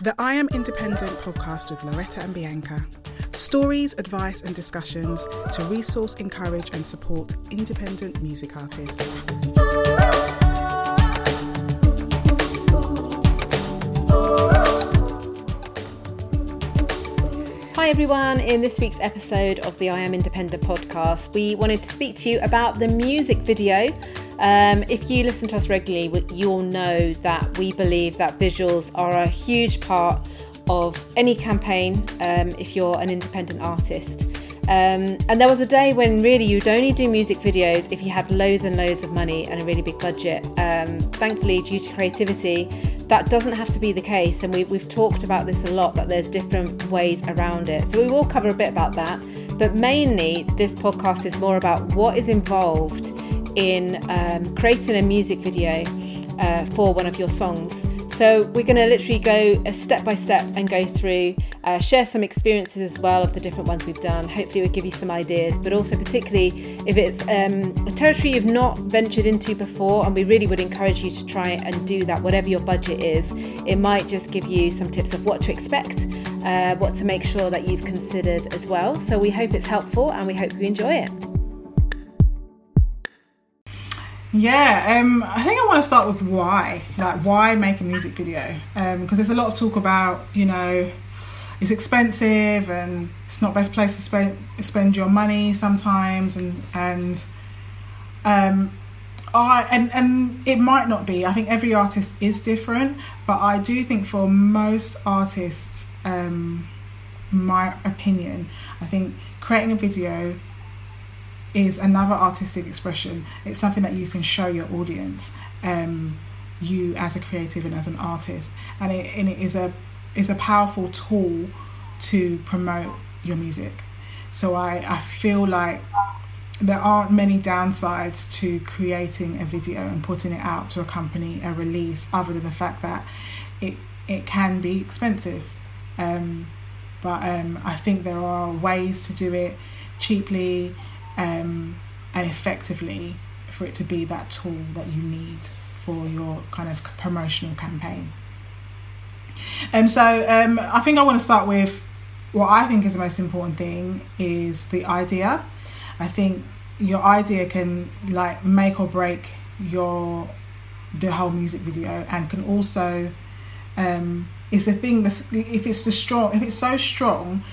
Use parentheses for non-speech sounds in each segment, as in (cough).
The I Am Independent podcast with Loretta and Bianca. Stories, advice, and discussions to resource, encourage, and support independent music artists. Hi everyone, in this week's episode of the I Am Independent podcast, we wanted to speak to you about the music video. Um, if you listen to us regularly, you'll know that we believe that visuals are a huge part of any campaign um, if you're an independent artist. Um, and there was a day when really you'd only do music videos if you had loads and loads of money and a really big budget. Um, thankfully, due to creativity, that doesn't have to be the case. And we, have talked about this a lot that there's different ways around it. So we will cover a bit about that. But mainly, this podcast is more about what is involved in um, creating a music video uh, for one of your songs. So we're going to literally go a step by step and go through, uh, share some experiences as well of the different ones we've done. Hopefully, we'll give you some ideas, but also particularly if it's um, a territory you've not ventured into before, and we really would encourage you to try and do that, whatever your budget is. It might just give you some tips of what to expect, uh, what to make sure that you've considered as well. So we hope it's helpful, and we hope you enjoy it. Yeah, um, I think I want to start with why. Like, why make a music video? Because um, there's a lot of talk about, you know, it's expensive and it's not best place to spend spend your money sometimes, and and um, I and and it might not be. I think every artist is different, but I do think for most artists, um, my opinion, I think creating a video is another artistic expression. It's something that you can show your audience, um, you as a creative and as an artist, and it and it is a is a powerful tool to promote your music. So I I feel like there aren't many downsides to creating a video and putting it out to accompany a release, other than the fact that it it can be expensive. Um, but um, I think there are ways to do it cheaply um, and effectively for it to be that tool that you need for your kind of promotional campaign. And so um, I think I want to start with what I think is the most important thing is the idea. I think your idea can like make or break your the whole music video and can also um, is the thing that if it's the strong if it's so strong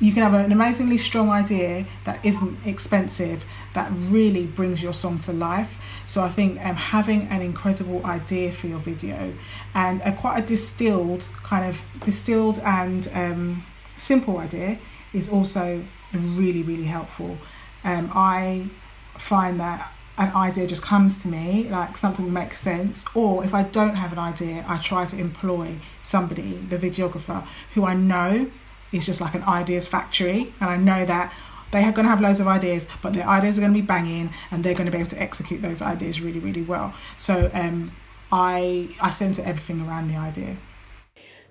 you can have an amazingly strong idea that isn't expensive that really brings your song to life. So i think um, having an incredible idea for your video and a quite a distilled kind of distilled and um, simple idea is also really really helpful. Um, i find that an idea just comes to me like something makes sense or if i don't have an idea i try to employ somebody the videographer who i know is just like an ideas factory. And I know that they are going to have loads of ideas, but their ideas are going to be banging and they're going to be able to execute those ideas really, really well. So um, I, I center everything around the idea.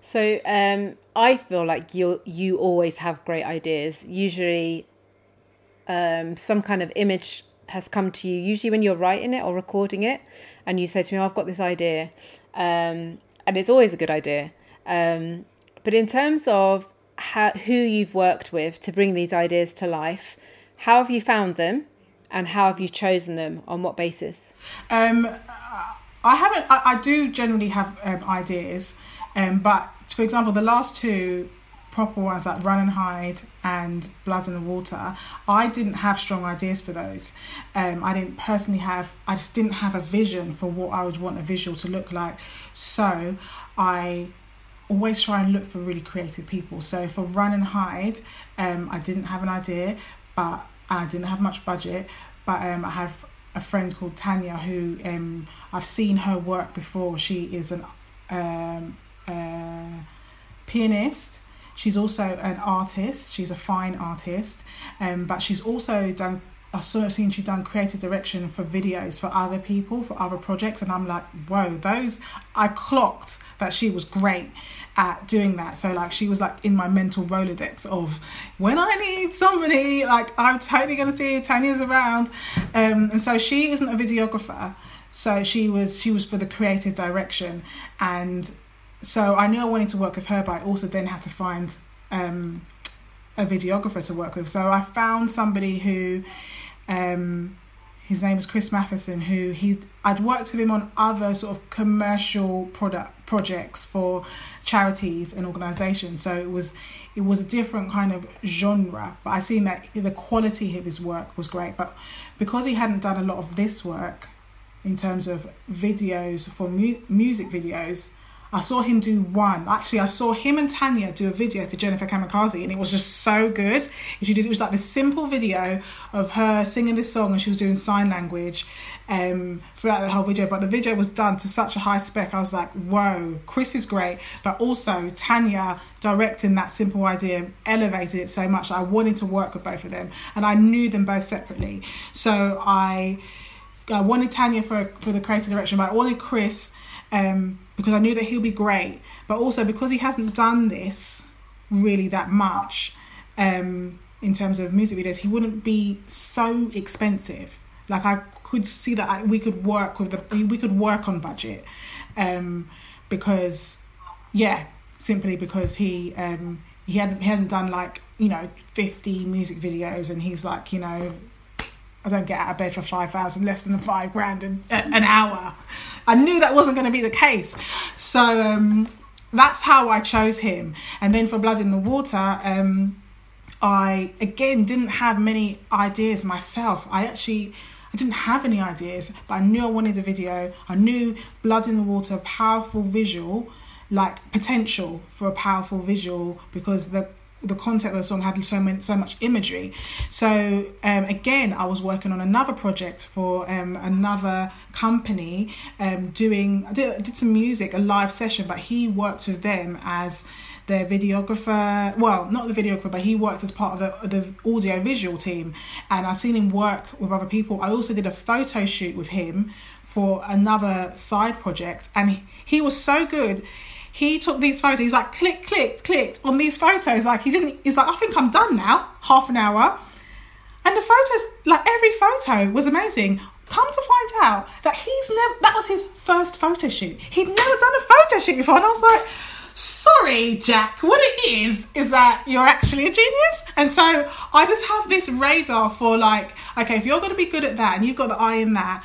So um, I feel like you you always have great ideas. Usually, um, some kind of image has come to you. Usually, when you're writing it or recording it, and you say to me, oh, "I've got this idea," um, and it's always a good idea. Um, but in terms of how, who you've worked with to bring these ideas to life. How have you found them, and how have you chosen them? On what basis? Um, I haven't. I, I do generally have um, ideas, um, but for example, the last two proper ones like Run and Hide and Blood in the Water, I didn't have strong ideas for those. Um, I didn't personally have, I just didn't have a vision for what I would want a visual to look like. So I always try and look for really creative people. So for Run and Hide, um, I didn't have an idea, but I didn't have much budget. But um, I have a friend called Tanya who um, I've seen her work before. She is an um, uh, pianist. She's also an artist. She's a fine artist, um, but she's also done I've sort of seen she done creative direction for videos for other people for other projects and I'm like whoa those I clocked that she was great at doing that. So like she was like in my mental rolodex of when I need somebody like I'm totally gonna see Tanya's around. Um, and so she isn't a videographer. So she was she was for the creative direction. And so I knew I wanted to work with her, but I also then had to find um, a videographer to work with. So I found somebody who, um, his name is Chris Matheson, who he I'd worked with him on other sort of commercial product projects for charities and organisations. So it was it was a different kind of genre, but I seen that the quality of his work was great. But because he hadn't done a lot of this work in terms of videos for mu- music videos, I saw him do one. Actually, I saw him and Tanya do a video for Jennifer Kamikaze, and it was just so good. She did it was like this simple video of her singing this song, and she was doing sign language um, throughout the whole video. But the video was done to such a high spec. I was like, whoa, Chris is great, but also Tanya directing that simple idea elevated it so much. I wanted to work with both of them, and I knew them both separately. So I, I wanted Tanya for for the creative direction, but I wanted Chris. Um, because I knew that he'll be great, but also because he hasn't done this really that much um, in terms of music videos, he wouldn't be so expensive. Like I could see that I, we could work with the we could work on budget, um, because yeah, simply because he um, he hadn't he hadn't done like you know fifty music videos, and he's like you know I don't get out of bed for five thousand less than five grand an, an hour. I knew that wasn't going to be the case. So um, that's how I chose him. And then for Blood in the Water, um, I again didn't have many ideas myself. I actually I didn't have any ideas, but I knew I wanted a video. I knew Blood in the Water, powerful visual, like potential for a powerful visual because the the content of the song had so many so much imagery. So um, again i was working on another project for um, another company um, doing I did, did some music a live session but he worked with them as their videographer well not the videographer but he worked as part of the, the audio visual team. And i've seen him work with other people. I also did a photo shoot with him for another side project. And he, he was so good he took these photos. He's like, click, click, clicked on these photos. Like he didn't. He's like, I think I'm done now. Half an hour, and the photos, like every photo, was amazing. Come to find out that he's never. That was his first photo shoot. He'd never done a photo shoot before, and I was like. Sorry, Jack. What it is is that you're actually a genius, and so I just have this radar for like, okay, if you're going to be good at that and you've got the eye in that,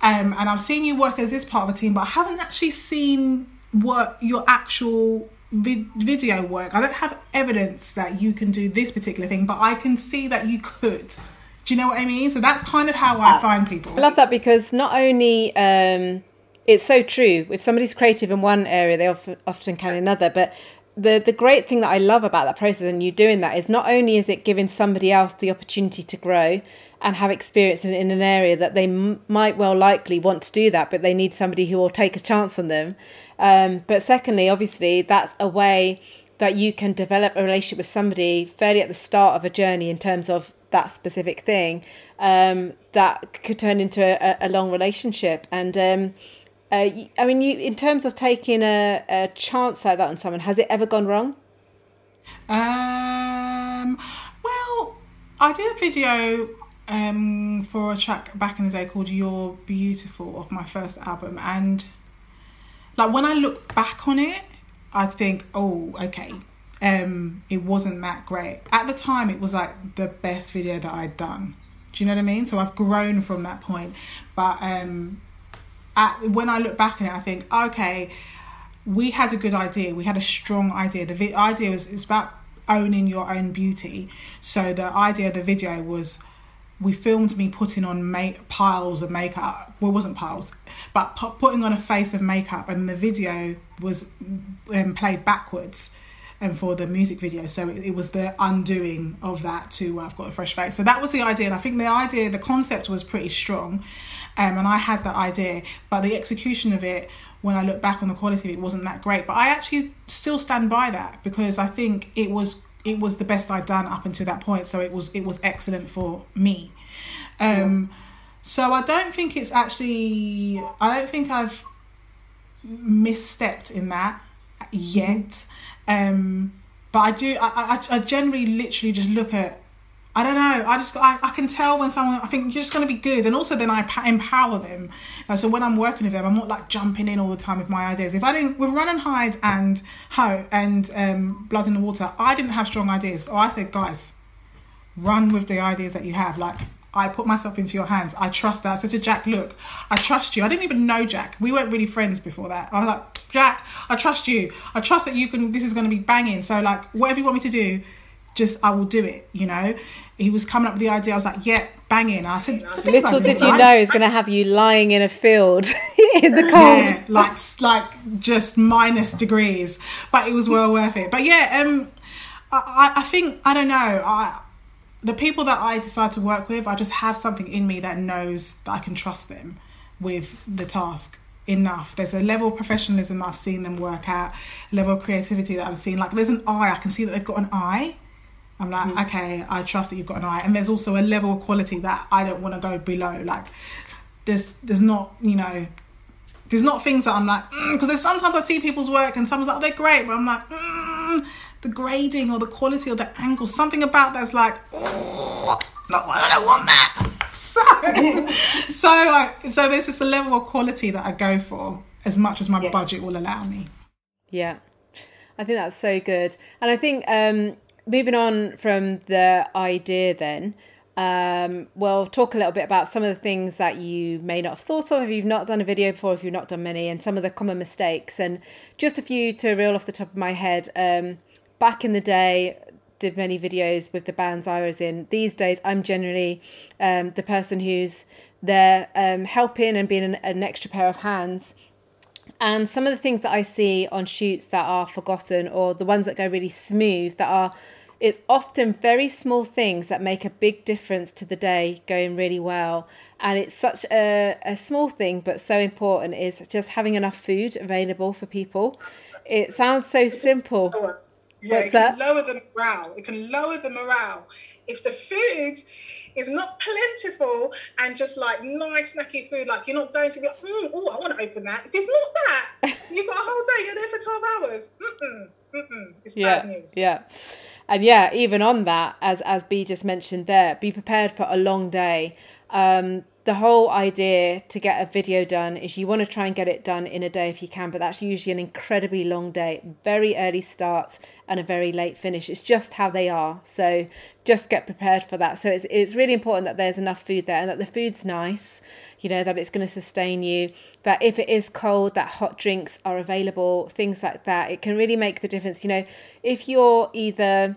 um, and I've seen you work as this part of a team, but I haven't actually seen work your actual vid- video work. I don't have evidence that you can do this particular thing, but I can see that you could. Do you know what I mean? So that's kind of how I find people. I love that because not only um, it's so true. If somebody's creative in one area, they often, often can in another. But the the great thing that I love about that process and you doing that is not only is it giving somebody else the opportunity to grow and have experience in, in an area that they m- might well likely want to do that, but they need somebody who will take a chance on them. Um, but secondly, obviously, that's a way that you can develop a relationship with somebody fairly at the start of a journey in terms of that specific thing um, that could turn into a, a long relationship. And um, uh, I mean, you in terms of taking a, a chance like that on someone, has it ever gone wrong? Um, well, I did a video um, for a track back in the day called You're Beautiful of my first album, and like when I look back on it, I think, oh, okay, um, it wasn't that great. At the time, it was like the best video that I'd done. Do you know what I mean? So I've grown from that point. But um, at, when I look back on it, I think, okay, we had a good idea. We had a strong idea. The vi- idea was it's about owning your own beauty. So the idea of the video was we filmed me putting on make, piles of makeup. Well, it wasn't piles, but pu- putting on a face of makeup, and the video was um, played backwards. And for the music video, so it, it was the undoing of that to uh, I've got a fresh face. So that was the idea, and I think the idea, the concept was pretty strong, um, and I had that idea, but the execution of it, when I look back on the quality of it, wasn't that great. But I actually still stand by that because I think it was it was the best I'd done up until that point. So it was it was excellent for me. Um, yeah. So I don't think it's actually. I don't think I've misstepped in that yet. Um, but I do. I, I, I generally literally just look at. I don't know. I just I, I can tell when someone I think you're just going to be good, and also then I empower them. Uh, so when I'm working with them, I'm not like jumping in all the time with my ideas. If I didn't with Run and Hide and Ho and um, Blood in the Water, I didn't have strong ideas. Or I said, guys, run with the ideas that you have. Like I put myself into your hands. I trust that. I said to Jack, look, I trust you. I didn't even know Jack. We weren't really friends before that. I was like, Jack, I trust you. I trust that you can. This is going to be banging. So like, whatever you want me to do, just I will do it. You know he was coming up with the idea. I was like, yeah, banging. I said, little did you know he's going to have you lying in a field (laughs) in the cold, yeah, like like just minus degrees, but it was well worth it. But yeah, um, I I think I don't know. I the people that I decide to work with, I just have something in me that knows that I can trust them with the task enough. There's a level of professionalism I've seen them work at, a level of creativity that I've seen. Like there's an eye, I can see that they've got an eye I'm like, mm. okay, I trust that you've got an eye. And there's also a level of quality that I don't want to go below. Like, there's there's not, you know, there's not things that I'm like, because mm, there's sometimes I see people's work and someone's like, they're great, but I'm like, mm, the grading or the quality or the angle, something about that's like, oh, not I don't want that. (laughs) So, (laughs) so, like, so there's just a level of quality that I go for as much as my yeah. budget will allow me. Yeah, I think that's so good, and I think um, moving on from the idea then um, we'll talk a little bit about some of the things that you may not have thought of if you've not done a video before, if you've not done many, and some of the common mistakes. And just a few to reel off the top of my head. Um, back in the day, did many videos with the bands I was in. These days, I'm generally um, the person who's there um, helping and being an, an extra pair of hands and some of the things that I see on shoots that are forgotten or the ones that go really smooth that are it's often very small things that make a big difference to the day going really well. And it's such a, a small thing, but so important is just having enough food available for people. It sounds so simple. Yeah, What's it can that? lower the morale. It can lower the morale. If the food is not plentiful and just like nice snacky food, like you're not going to be like, mm, oh, I want to open that. If it's not that, (laughs) you've got a whole day, you're there for 12 hours. Mm-mm, mm-mm. It's yeah, bad news. Yeah and yeah, even on that, as as B just mentioned there, be prepared for a long day. Um, the whole idea to get a video done is you want to try and get it done in a day if you can, but that's usually an incredibly long day, very early starts and a very late finish. It's just how they are. So just get prepared for that. So it's it's really important that there's enough food there and that the food's nice you know, that it's going to sustain you, that if it is cold, that hot drinks are available, things like that. It can really make the difference. You know, if you're either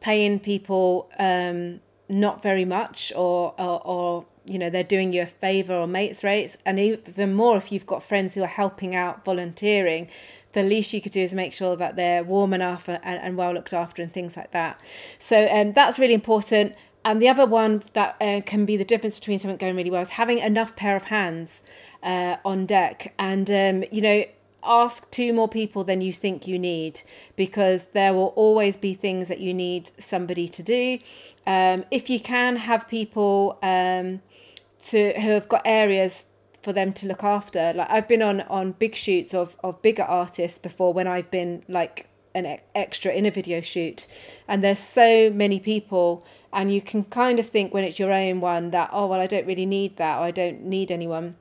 paying people um, not very much or, or, or you know they're doing you a favor or mates rates and even more if you've got friends who are helping out volunteering the least you could do is make sure that they're warm enough and, and well looked after and things like that so um, that's really important and the other one that uh, can be the difference between something going really well is having enough pair of hands uh, on deck. And, um, you know, ask two more people than you think you need because there will always be things that you need somebody to do. Um, if you can have people um, to who have got areas for them to look after, like I've been on on big shoots of of bigger artists before when I've been like an extra in a video shoot, and there's so many people and you can kind of think when it's your own one that oh well I don't really need that or I don't need anyone.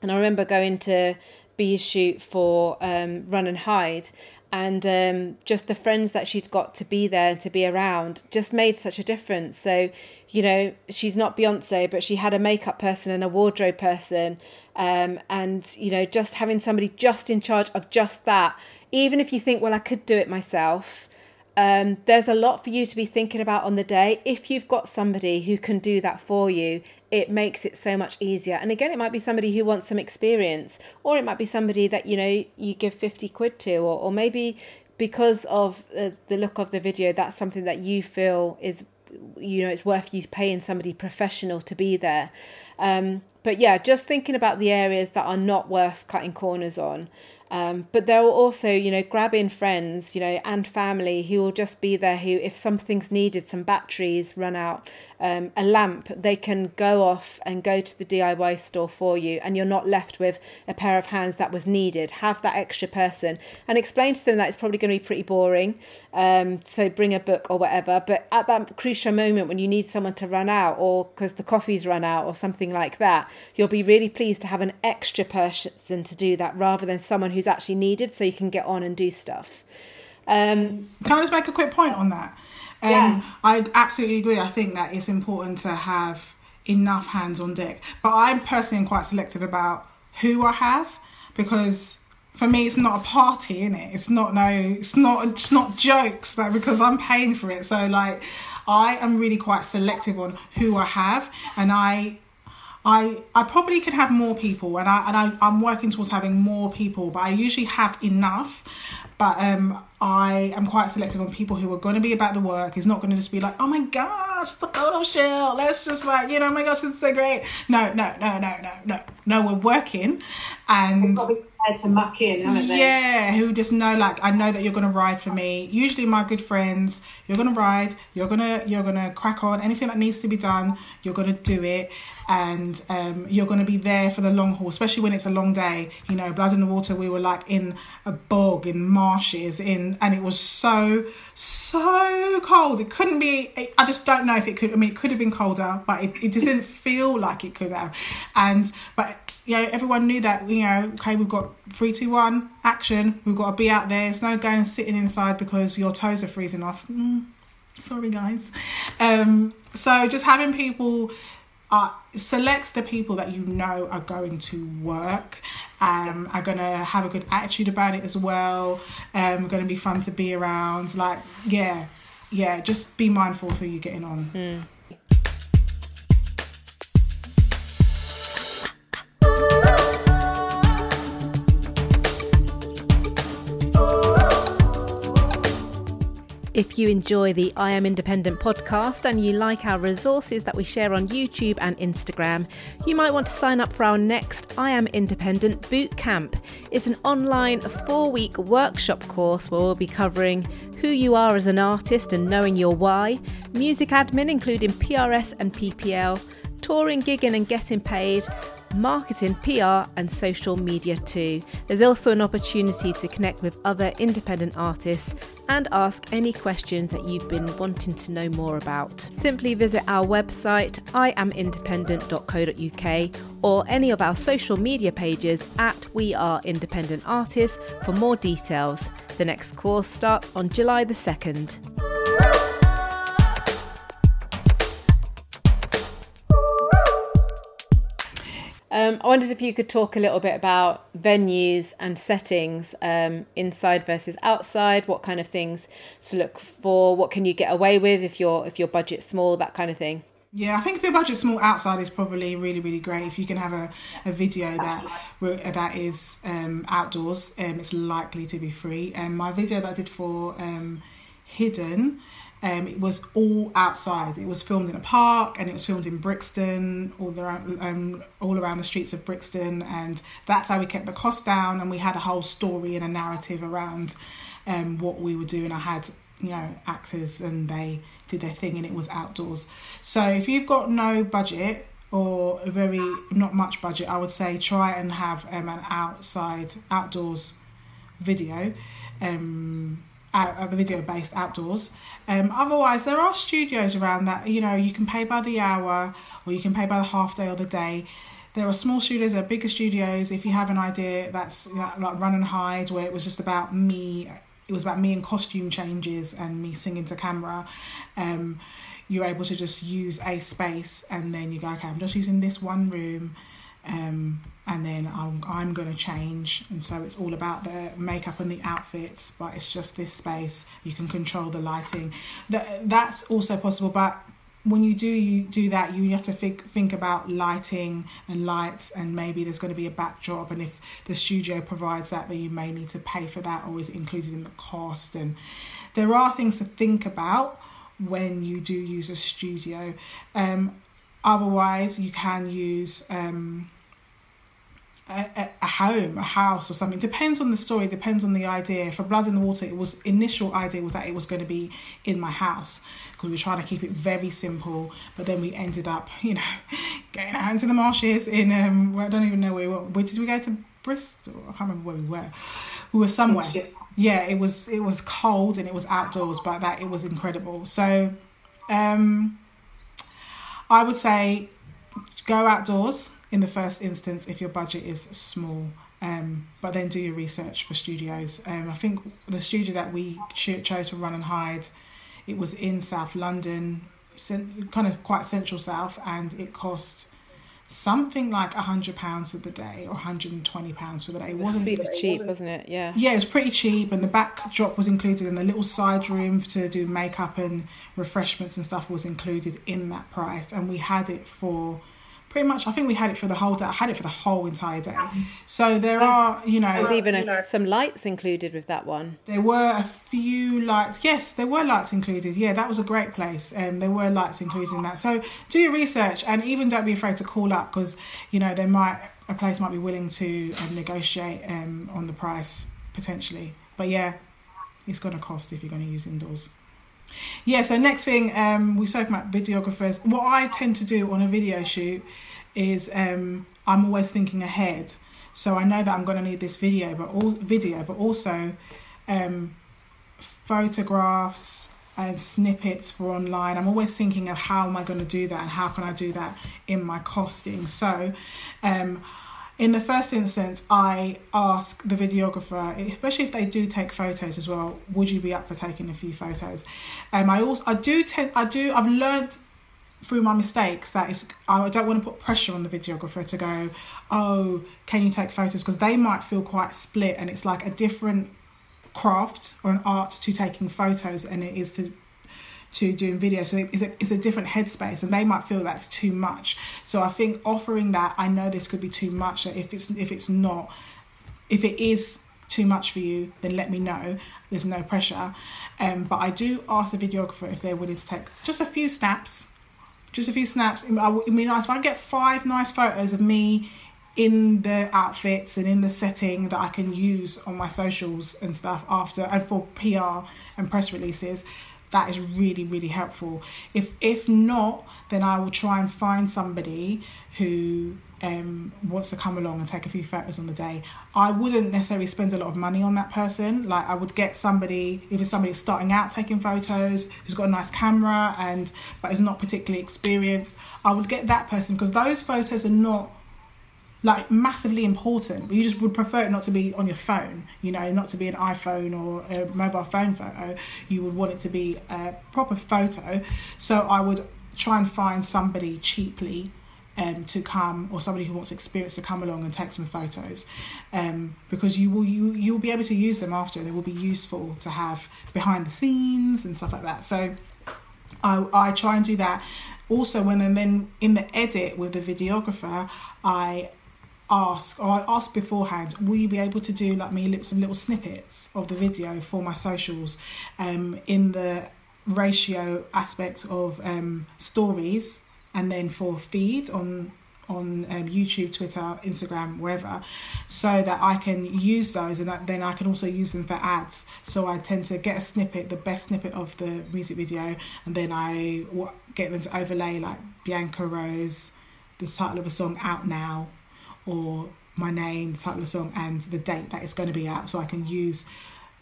And I remember going to be a shoot for um, Run and Hide, and um, just the friends that she'd got to be there and to be around just made such a difference. So, you know, she's not Beyonce, but she had a makeup person and a wardrobe person, um, and you know, just having somebody just in charge of just that. Even if you think, well, I could do it myself, um, there's a lot for you to be thinking about on the day. If you've got somebody who can do that for you, it makes it so much easier. And again, it might be somebody who wants some experience, or it might be somebody that you know you give 50 quid to, or, or maybe because of the look of the video, that's something that you feel is, you know, it's worth you paying somebody professional to be there. Um, but yeah, just thinking about the areas that are not worth cutting corners on. Um, but there will also, you know, grab in friends, you know, and family who will just be there. Who, if something's needed, some batteries run out, um, a lamp, they can go off and go to the DIY store for you, and you're not left with a pair of hands that was needed. Have that extra person and explain to them that it's probably going to be pretty boring. Um, so bring a book or whatever. But at that crucial moment when you need someone to run out, or because the coffee's run out, or something like that, you'll be really pleased to have an extra person to do that rather than someone who's actually needed, so you can get on and do stuff. Um, can I just make a quick point on that? Um, yeah. I absolutely agree. I think that it's important to have enough hands on deck. But I'm personally quite selective about who I have because for me it's not a party in it. It's not no it's not it's not jokes like because I'm paying for it. So like I am really quite selective on who I have and I I I probably could have more people and I and I, I'm working towards having more people, but I usually have enough. But um I am quite selective on people who are going to be about the work. It's not going to just be like, oh my gosh, the photo shoot. Let's just like, you know, oh my gosh, it's so great. No, no, no, no, no, no, no. We're working, and to muck in, haven't they? Yeah, who just know like I know that you're gonna ride for me. Usually my good friends, you're gonna ride, you're gonna you're gonna crack on. Anything that needs to be done, you're gonna do it and um, you're going to be there for the long haul, especially when it's a long day. You know, blood in the water. We were like in a bog, in marshes, in, and it was so so cold. It couldn't be. It, I just don't know if it could. I mean, it could have been colder, but it, it just didn't feel like it could have. And but you know, everyone knew that. You know, okay, we've got three, two, one, action. We've got to be out there. It's no going sitting inside because your toes are freezing off. Mm, sorry, guys. Um, so just having people uh, selects the people that you know are going to work, um, are going to have a good attitude about it as well, um, going to be fun to be around. Like, yeah, yeah, just be mindful of who you're getting on. Mm. If you enjoy the I Am Independent podcast and you like our resources that we share on YouTube and Instagram, you might want to sign up for our next I Am Independent Boot Camp. It's an online four week workshop course where we'll be covering who you are as an artist and knowing your why, music admin, including PRS and PPL, touring, gigging, and getting paid, marketing, PR, and social media too. There's also an opportunity to connect with other independent artists and ask any questions that you've been wanting to know more about. Simply visit our website, iamindependent.co.uk, or any of our social media pages at We Are Independent Artists for more details. The next course starts on July the 2nd. Um, I wondered if you could talk a little bit about venues and settings, um, inside versus outside. What kind of things to look for? What can you get away with if your if your budget's small? That kind of thing. Yeah, I think if your budget's small, outside is probably really really great. If you can have a, a video that that is um, outdoors, um, it's likely to be free. And um, my video that I did for um, Hidden um, it was all outside. It was filmed in a park and it was filmed in Brixton, all around, um, all around the streets of Brixton, and that's how we kept the cost down. And we had a whole story and a narrative around um, what we were doing. I had you know actors and they did their thing, and it was outdoors. So if you've got no budget or a very not much budget, I would say try and have um, an outside outdoors video. Um, a video based outdoors. Um, otherwise, there are studios around that you know you can pay by the hour or you can pay by the half day or the day. There are small studios, there are bigger studios. If you have an idea that's like Run and Hide, where it was just about me, it was about me and costume changes and me singing to camera. Um, you're able to just use a space and then you go, okay, I'm just using this one room. Um, and then I'm, I'm going to change. And so it's all about the makeup and the outfits, but it's just this space. You can control the lighting. That that's also possible, but when you do you do that, you have to think think about lighting and lights, and maybe there's going to be a backdrop. And if the studio provides that, then you may need to pay for that, or is it included in the cost? And there are things to think about when you do use a studio. Um, otherwise, you can use um, a, a, home, a house, or something. Depends on the story. Depends on the idea. For Blood in the Water, it was initial idea was that it was going to be in my house because we were trying to keep it very simple. But then we ended up, (laughs) you know, getting out into the marshes in um. I don't even know where we were. Where did we go to Bristol? I can't remember where we were. We were somewhere. Yeah, it was it was cold and it was outdoors, but that it was incredible. So, um, I would say go outdoors in the first instance if your budget is small. Um, but then do your research for studios. Um, I think the studio that we chose for Run and Hide, it was in South London, kind of quite central South, and it cost something like a hundred pounds for the day or 120 pounds for the day. It wasn't super cheap, wasn't, wasn't it? Yeah. Yeah, it was pretty cheap, and the backdrop was included, and the little side room to do makeup and refreshments and stuff was included in that price, and we had it for pretty much. I think we had it for the whole day. I had it for the whole entire day. So there are, you know, there's even a, some lights included with that one. There were a few lights. Yes, there were lights included. Yeah, that was a great place, and um, there were lights included in that. So do your research, and even don't be afraid to call up because you know there might a place might be willing to um, negotiate um, on the price potentially. But yeah, it's going to cost if you're going to use indoors. Yeah, so next thing, um, we spoke about videographers. What I tend to do on a video shoot is um, I'm always thinking ahead. So I know that I'm going to need this video, but all video, but also um, photographs and snippets for online. I'm always thinking of how am I going to do that and how can I do that in my costing. So um, in the first instance, I ask the videographer, especially if they do take photos as well, would you be up for taking a few photos? Um, I also I do tend I do I've learned through my mistakes that is I don't want to put pressure on the videographer to go, oh, can you take photos? Because they might feel quite split and it's like a different craft or an art to taking photos and it is to to doing video so it's a, it's a different headspace and they might feel that's too much so i think offering that i know this could be too much if it's if it's not if it is too much for you then let me know there's no pressure um, but i do ask the videographer if they're willing to take just a few snaps just a few snaps. It would be nice if I get five nice photos of me in the outfits and in the setting that I can use on my socials and stuff after and for PR and press releases. That is really really helpful. If if not, then I will try and find somebody who um, wants to come along and take a few photos on the day. I wouldn't necessarily spend a lot of money on that person. Like I would get somebody, if it's somebody starting out taking photos, who's got a nice camera and but is not particularly experienced, I would get that person because those photos are not like massively important. But you just would prefer it not to be on your phone, you know, not to be an iPhone or a mobile phone photo. You would want it to be a proper photo. So I would try and find somebody cheaply um, to come or somebody who wants experience to come along and take some photos um, because you will you you'll be able to use them after and it will be useful to have behind the scenes and stuff like that so I, I try and do that also when and then in the edit with the videographer I ask or I ask beforehand will you be able to do like me some little snippets of the video for my socials um, in the ratio aspect of um, stories and then for feed on on um, YouTube, Twitter, Instagram, wherever, so that I can use those and that, then I can also use them for ads. So I tend to get a snippet, the best snippet of the music video, and then I get them to overlay like Bianca Rose, the title of a song out now, or my name, the title of the song, and the date that it's going to be out, so I can use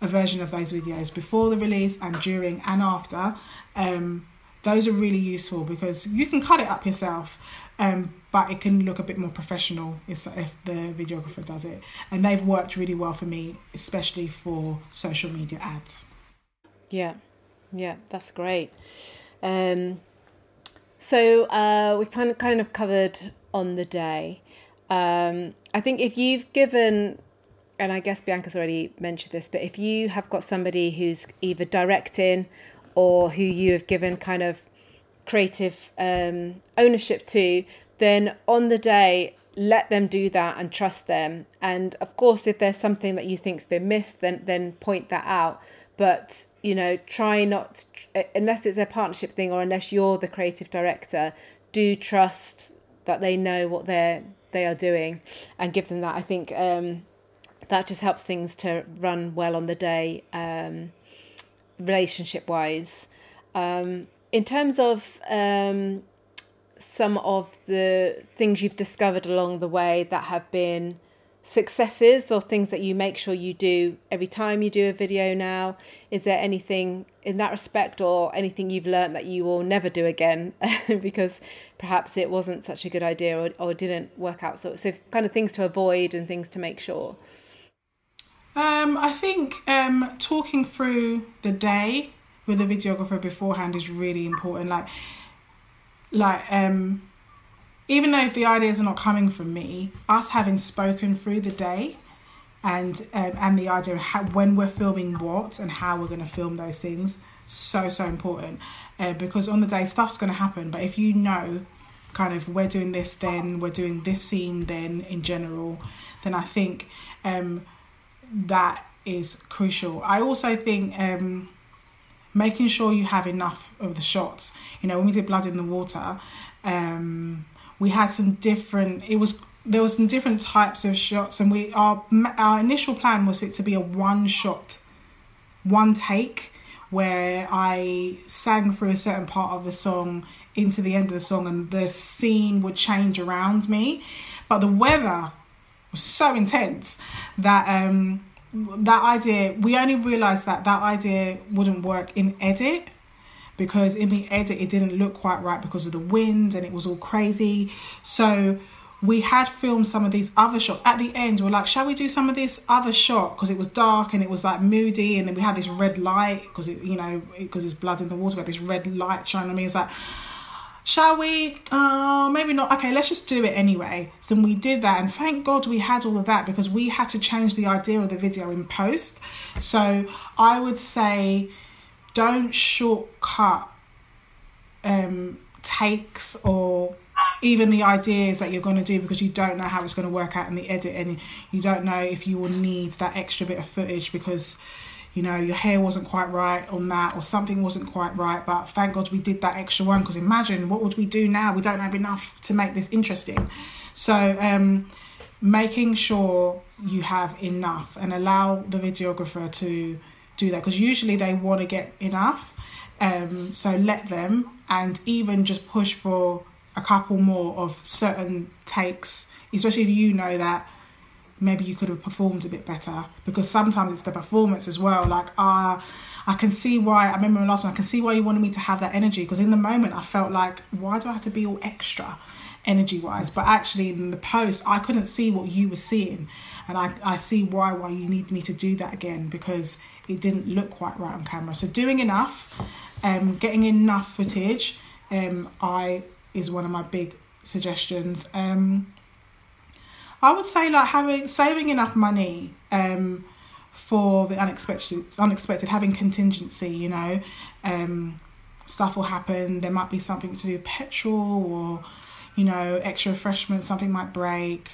a version of those videos before the release and during and after. Um, those are really useful because you can cut it up yourself um, but it can look a bit more professional if the videographer does it. And they've worked really well for me especially for social media ads. Yeah yeah that's great. Um, so uh, we kind of kind of covered on the day um, i think if you've given and i guess bianca's already mentioned this but if you have got somebody who's either directing or who you have given kind of creative um, ownership to, then on the day, let them do that and trust them. And of course, if there's something that you think's been missed, then then point that out. But you know, try not unless it's a partnership thing or unless you're the creative director. do trust that they know what they're they are doing and give them that. I think um, that just helps things to run well on the day, um, relationship wise. Um, in terms of um, some of the things you've discovered along the way that have been successes or things that you make sure you do every time you do a video now? Is there anything in that respect or anything you've learned that you will never do again? (laughs) Because perhaps it wasn't such a good idea or, or didn't work out. So so kind of things to avoid and things to make sure. Um, I think um, talking through the day with a videographer beforehand is really important. Like like um even though if the ideas are not coming from me, us having spoken through the day and um, and the idea of how, when we're filming what and how we're going to film those things so so important. Uh, because on the day stuff's going to happen but if you know kind of we're doing this then we're doing this scene then in general then i think um, that is crucial. I also think um, making sure you have enough of the shots. You know when we did blood in the water um, we had some different it was there was some different types of shots and we our our initial plan was it to be a one shot one take where I sang through a certain part of the song into the end of the song and the scene would change around me. But the weather was so intense that um that idea we only realized that that idea wouldn't work in edit because in the edit it didn't look quite right because of the wind and it was all crazy. So we had filmed some of these other shots. At the end we're like shall we do some of this other shot? Because it was dark and it was like moody and then we had this red light because it you know because it's blood in the water we had this red light shining on me. It's like shall we? Uh maybe not. Okay let's just do it anyway. So then we did that and thank god we had all of that because we had to change the idea of the video in post. So i would say don't shortcut um, takes or even the ideas that you're going to do because you don't know how it's going to work out in the edit and you don't know if you will need that extra bit of footage because you know your hair wasn't quite right on that or something wasn't quite right but thank god we did that extra one because imagine what would we do now? We don't have enough to make this interesting. So um, making sure you have enough and allow the videographer to do that because usually they want to get enough. Um, so let them and even just push for a couple more of certain takes, especially if you know that maybe you could have performed a bit better because sometimes it's the performance as well. Like, ah, uh, I can see why. I remember last time. I can see why you wanted me to have that energy because in the moment I felt like, why do I have to be all extra, energy wise? But actually, in the post, I couldn't see what you were seeing, and I I see why why you need me to do that again because it didn't look quite right on camera. So doing enough, um, getting enough footage, um, I is one of my big suggestions. Um, I would say like having saving enough money um, for the unexpected, unexpected having contingency. You know, um, stuff will happen. There might be something to do with petrol or you know extra refreshments. Something might break.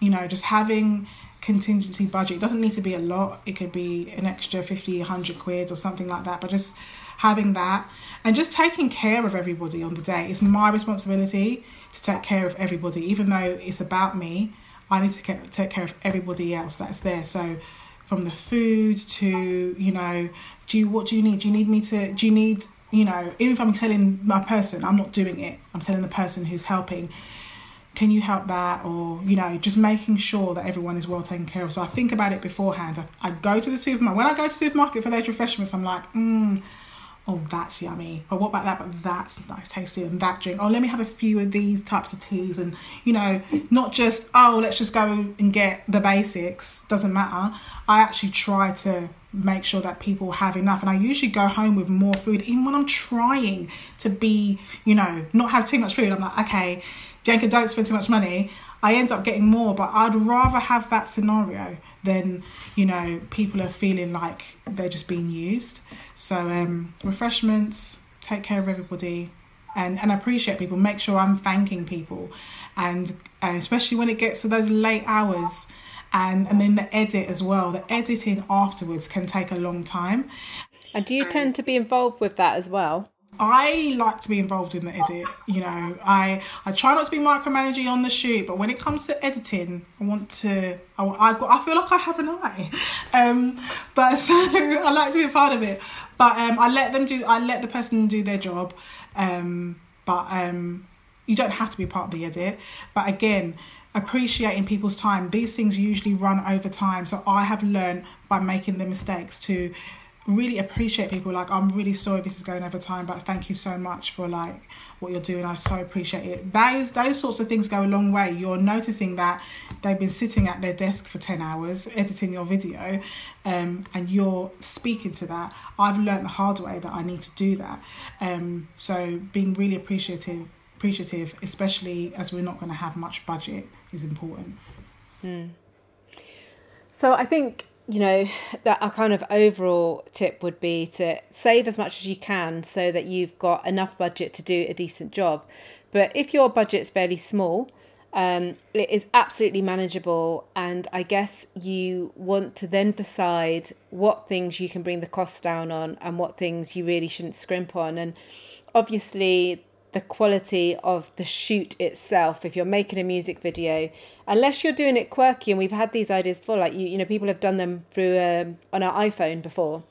You know, just having contingency budget. It doesn't need to be a lot. It could be an extra 50, 100 quid or something like that. But just having that and just taking care of everybody on the day. It's my responsibility to take care of everybody. Even though it's about me, I need to take care of everybody else that's there. So from the food to, you know, do you, what do you need? Do you need me to, do you need, you know, even if I'm telling my person, I'm not doing it. I'm telling the person who's helping can you help that? Or you know just making sure that everyone is well taken care of. So i think about it beforehand. I, I go to the supermarket. When i go to the supermarket for those refreshments i'm like mm, oh that's yummy. Or what about that? But that's nice tasty and that drink. Oh let me have a few of these types of teas. And you know not just oh let's just go and get the basics. Doesn't matter. I actually try to make sure that people have enough. And i usually go home with more food even when i'm trying to be you know not have too much food. I'm like okay Bianca, don't spend too much money. I end up getting more, but I'd rather have that scenario than you know people are feeling like they're just being used. So um, refreshments, take care of everybody, and and appreciate people. Make sure I'm thanking people, and, and especially when it gets to those late hours. And, and then the edit as well. The editing afterwards can take a long time. And do you tend to be involved with that as well? I like to be involved in the edit. You know, I I try not to be micromanaging on the shoot, but when it comes to editing, I want to. I I, got, I feel like I have an eye, (laughs) um, but (laughs) so I like to be a part of it. But um, I let them do. I let the person do their job. Um, but um, you don't have to be part of the edit. But again, appreciating people's time. These things usually run over time, so I have learned by making the mistakes to really appreciate people like i'm really sorry this is going over time but thank you so much for like what you're doing. I so appreciate it. Those those sorts of things go a long way. You're noticing that they've been sitting at their desk for 10 hours editing your video um, and you're speaking to that. I've learned the hard way that i need to do that. Um, so being really appreciative appreciative especially as we're not going to have much budget is important. Mm. so i think you know that our kind of overall tip would be to save as much as you can so that you've got enough budget to do a decent job. But if your budget's fairly small um, it is absolutely manageable and i guess you want to then decide what things you can bring the costs down on and what things you really shouldn't scrimp on. And obviously the quality of the shoot itself if you're making a music video. Unless you're doing it quirky and we've had these ideas before like you you know people have done them through um, on our iphone before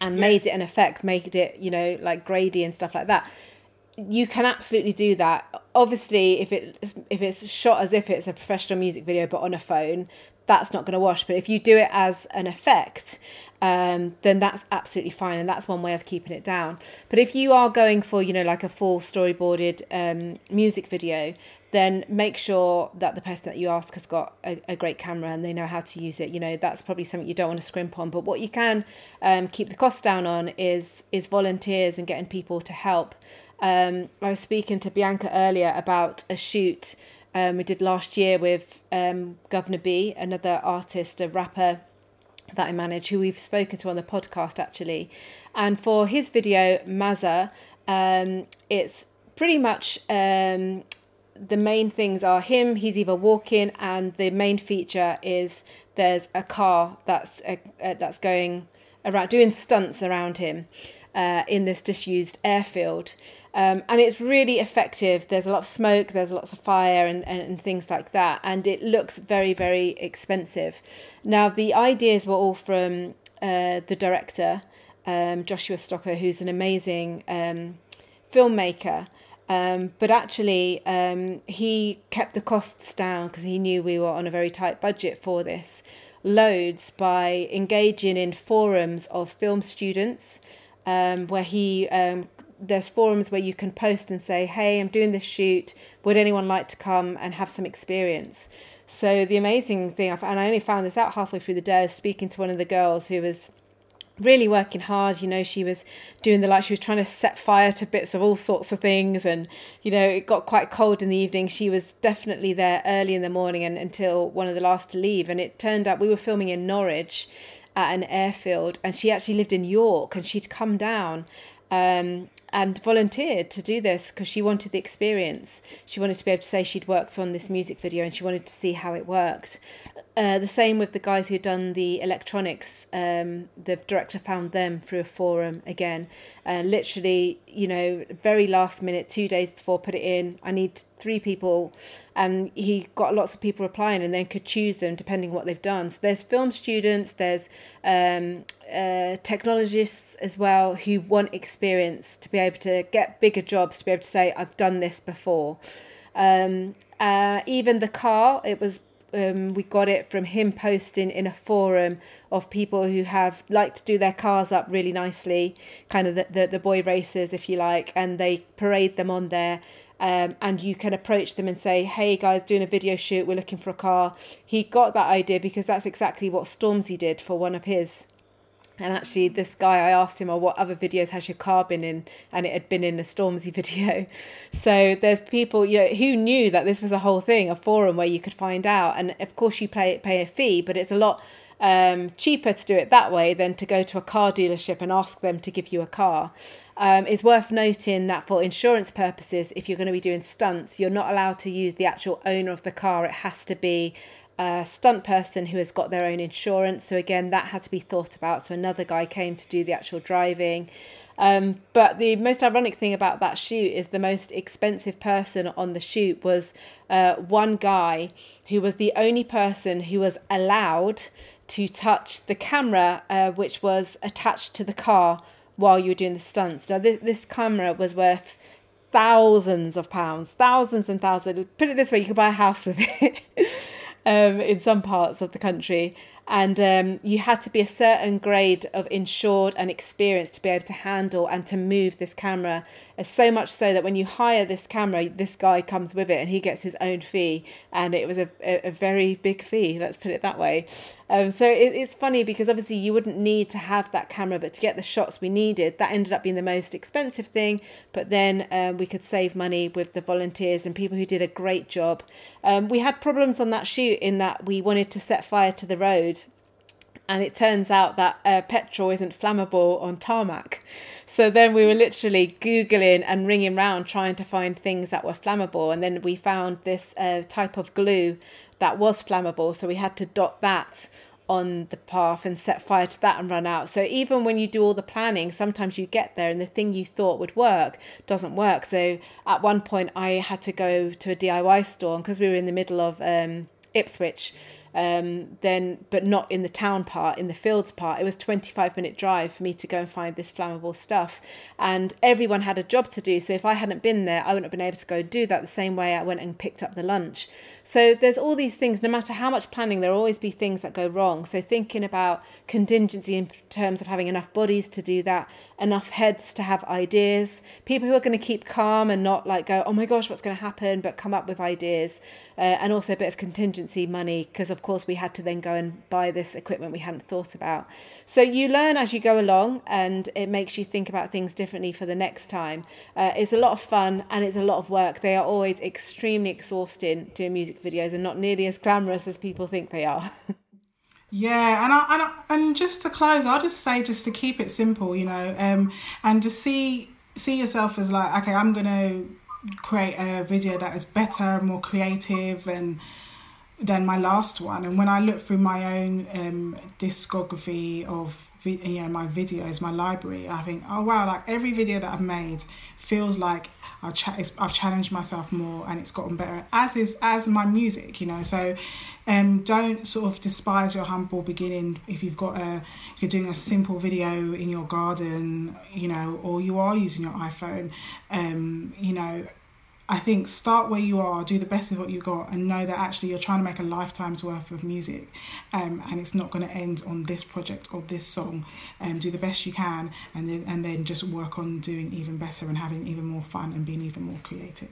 and yeah. made it an effect made it you know like grady and stuff like that. You can absolutely do that. Obviously if it if it's shot as if it's a professional music video but on a phone that's not going to wash but if you do it as an effect um, then that's absolutely fine and that's one way of keeping it down. But if you are going for you know like a full storyboarded um, music video then make sure that the person that you ask has got a, a great camera and they know how to use it. You know that's probably something you don't want to scrimp on but what you can um, keep the cost down on is is volunteers and getting people to help. Um, i was speaking to bianca earlier about a shoot um, we did last year with um, Governor B, another artist, a rapper that I manage, who we've spoken to on the podcast actually. And for his video, Mazza, um, it's pretty much um, the main things are him, he's either walking, and the main feature is there's a car that's uh, uh, that's going around doing stunts around him uh, in this disused airfield. Um, and it's really effective. There's a lot of smoke, there's lots of fire, and, and, and things like that. And it looks very, very expensive. Now, the ideas were all from uh, the director, um, Joshua Stocker, who's an amazing um, filmmaker. Um, but actually, um, he kept the costs down because he knew we were on a very tight budget for this loads by engaging in forums of film students um, where he um, there's forums where you can post and say, "Hey, I'm doing this shoot. Would anyone like to come and have some experience?" So the amazing thing, and I only found this out halfway through the day, was speaking to one of the girls who was really working hard. You know, she was doing the like she was trying to set fire to bits of all sorts of things, and you know, it got quite cold in the evening. She was definitely there early in the morning and until one of the last to leave. And it turned out we were filming in Norwich at an airfield, and she actually lived in York, and she'd come down. Um, and volunteered to do this because she wanted the experience. She wanted to be able to say she'd worked on this music video and she wanted to see how it worked. Uh, the same with the guys who'd done the electronics. Um, the director found them through a forum again. Uh, literally, you know, very last minute, two days before, put it in. I need three people, and he got lots of people applying, and then could choose them depending what they've done. So there's film students, there's um, uh, technologists as well who want experience to be able to get bigger jobs, to be able to say, I've done this before. Um, uh, even the car, it was um, we got it from him posting in a forum of people who have like to do their cars up really nicely, kind of the, the, the boy racers, if you like, and they parade them on there. Um, and you can approach them and say, "Hey guys, doing a video shoot. We're looking for a car." He got that idea because that's exactly what Stormzy did for one of his and actually, this guy, I asked him, "Oh, what other videos has your car been in?" And it had been in a Stormzy (laughs) video. So there's people, you know, who knew that this was a whole thing, a forum where you could find out. And of course, you pay pay a fee, but it's a lot um, cheaper to do it that way than to go to a car dealership and ask them to give you a car. Um, it's worth noting that for insurance purposes, if you're going to be doing stunts, you're not allowed to use the actual owner of the car. It has to be a stunt person who has got their own insurance. So again, that had to be thought about. So another guy came to do the actual driving. Um, but the most ironic thing about that shoot is the most expensive person on the shoot was uh, one guy who was the only person who was allowed to touch the camera, uh, which was attached to the car while you were doing the stunts. Now, this, this camera was worth thousands of pounds, thousands and thousands. Put it this way, you could buy a house with it (laughs) um, in some parts of the country. And um, you had to be a certain grade of insured and experienced to be able to handle and to move this camera so much so that when you hire this camera this guy comes with it and he gets his own fee. And it was a, a, a very big fee let's put it that way. Um, so it, it's funny because obviously you wouldn't need to have that camera but to get the shots we needed that ended up being the most expensive thing. But then um, we could save money with the volunteers and people who did a great job. Um, we had problems on that shoot in that we wanted to set fire to the road and it turns out that uh, petrol isn't flammable on tarmac. So then we were literally Googling and ringing around trying to find things that were flammable. And then we found this uh, type of glue that was flammable. So we had to dot that on the path and set fire to that and run out. So even when you do all the planning, sometimes you get there and the thing you thought would work doesn't work. So at one point, I had to go to a DIY store because we were in the middle of um, Ipswich um, then but not in the town part in the fields part. It was 25 minute drive for me to go and find this flammable stuff. And everyone had a job to do so if i hadn't been there i wouldn't have been able to go and do that the same way i went and picked up the lunch so there's all these things no matter how much planning there'll always be things that go wrong so thinking about contingency in terms of having enough bodies to do that enough heads to have ideas, people who are going to keep calm and not like go, oh my gosh, what's going to happen, but come up with ideas, uh, and also a bit of contingency money because, of course, we had to then go and buy this equipment we hadn't thought about. So you learn as you go along, and it makes you think about things differently for the next time. Uh, it's a lot of fun and it's a lot of work. They are always extremely exhausting doing music videos and not nearly as glamorous as people think they are. (laughs) Yeah, and I, and I, and just to close, I'll just say just to keep it simple, you know, um, and to see see yourself as like, okay, I'm gonna create a video that is better, more creative, and than my last one. And when I look through my own um, discography of you know my videos, my library, I think, oh wow, like every video that I've made feels like I've, I've challenged myself more and it's gotten better as is as my music you know so um don't sort of despise your humble beginning if you've got a you're doing a simple video in your garden you know or you are using your iphone um you know I think start where you are, do the best with what you got, and know that actually you're trying to make a lifetime's worth of music, um, and it's not going to end on this project or this song. Um, do the best you can, and then and then just work on doing even better and having even more fun and being even more creative.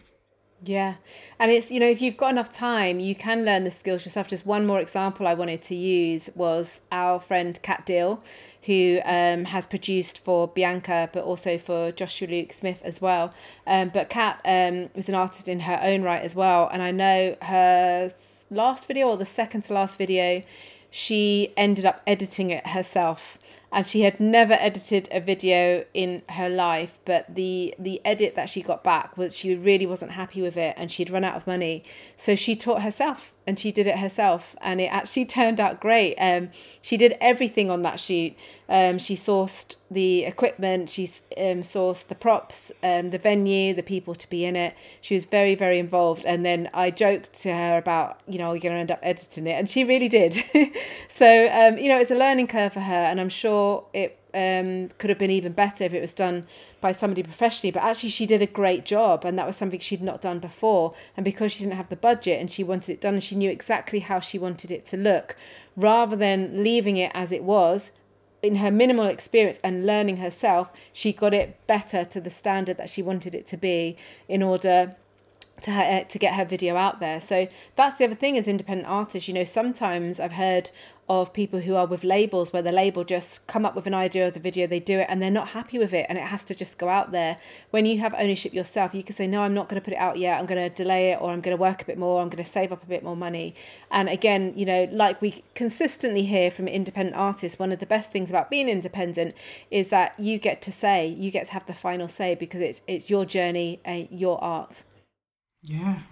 Yeah. And it's, you know, if you've got enough time, you can learn the skills yourself. Just one more example I wanted to use was our friend Kat Deal who um, has produced for Bianca, but also for Joshua Luke Smith as well. Um, but Kat um, is an artist in her own right as well, and I know her last video or the second to last video, she ended up editing it herself. And she had never edited a video in her life but the the edit that she got back was she really wasn't happy with it and she'd run out of money. So she taught herself and she did it herself and it actually turned out great. Um she did everything on that shoot um she sourced the equipment she um sourced the props um the venue the people to be in it. She was very very involved and then i joked to her about you know you're going to end up editing it and she really did. (laughs) So um you know it's a learning curve for her and i'm sure it um, could have been even better if it was done by somebody professionally. But actually, she did a great job, and that was something she'd not done before. And because she didn't have the budget and she wanted it done, and she knew exactly how she wanted it to look, rather than leaving it as it was. In her minimal experience and learning herself, she got it better to the standard that she wanted it to be in order to her, eh, to get her video out there. So that's the other thing as independent artists. You know, sometimes I've heard of people who are with labels where the label just come up with an idea of the video, they do it, and they're not happy with it, and it has to just go out there. When you have ownership yourself, you can say, no, I'm not going to put it out yet. I'm going to delay it, or I'm going to work a bit more. I'm going to save up a bit more money. And again, you know, like we consistently hear from independent artists, one of the best things about being independent is that you get to say, you get to have the final say because it's it's your journey and your art. Yeah.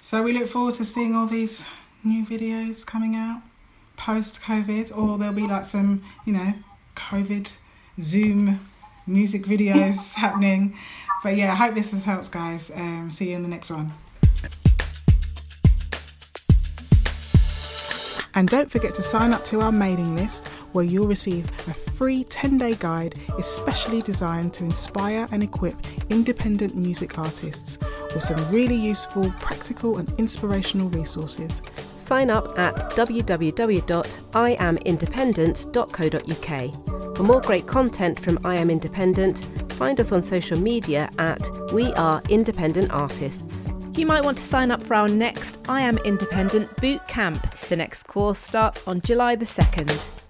So we look forward to seeing all these new videos coming out post COVID, or there'll be like some, you know, COVID Zoom music videos (laughs) happening. But yeah, I hope this has helped, guys. Um, see you in the next one. And don't forget to sign up to our mailing list where you'll receive a free 10 day guide especially designed to inspire and equip independent music artists with some really useful, practical, and inspirational resources. Sign up at www.iamindependent.co.uk. For more great content from I Am Independent, find us on social media at We Are Independent Artists. You might want to sign up for our next I Am Independent boot camp. The next course starts on July the 2nd.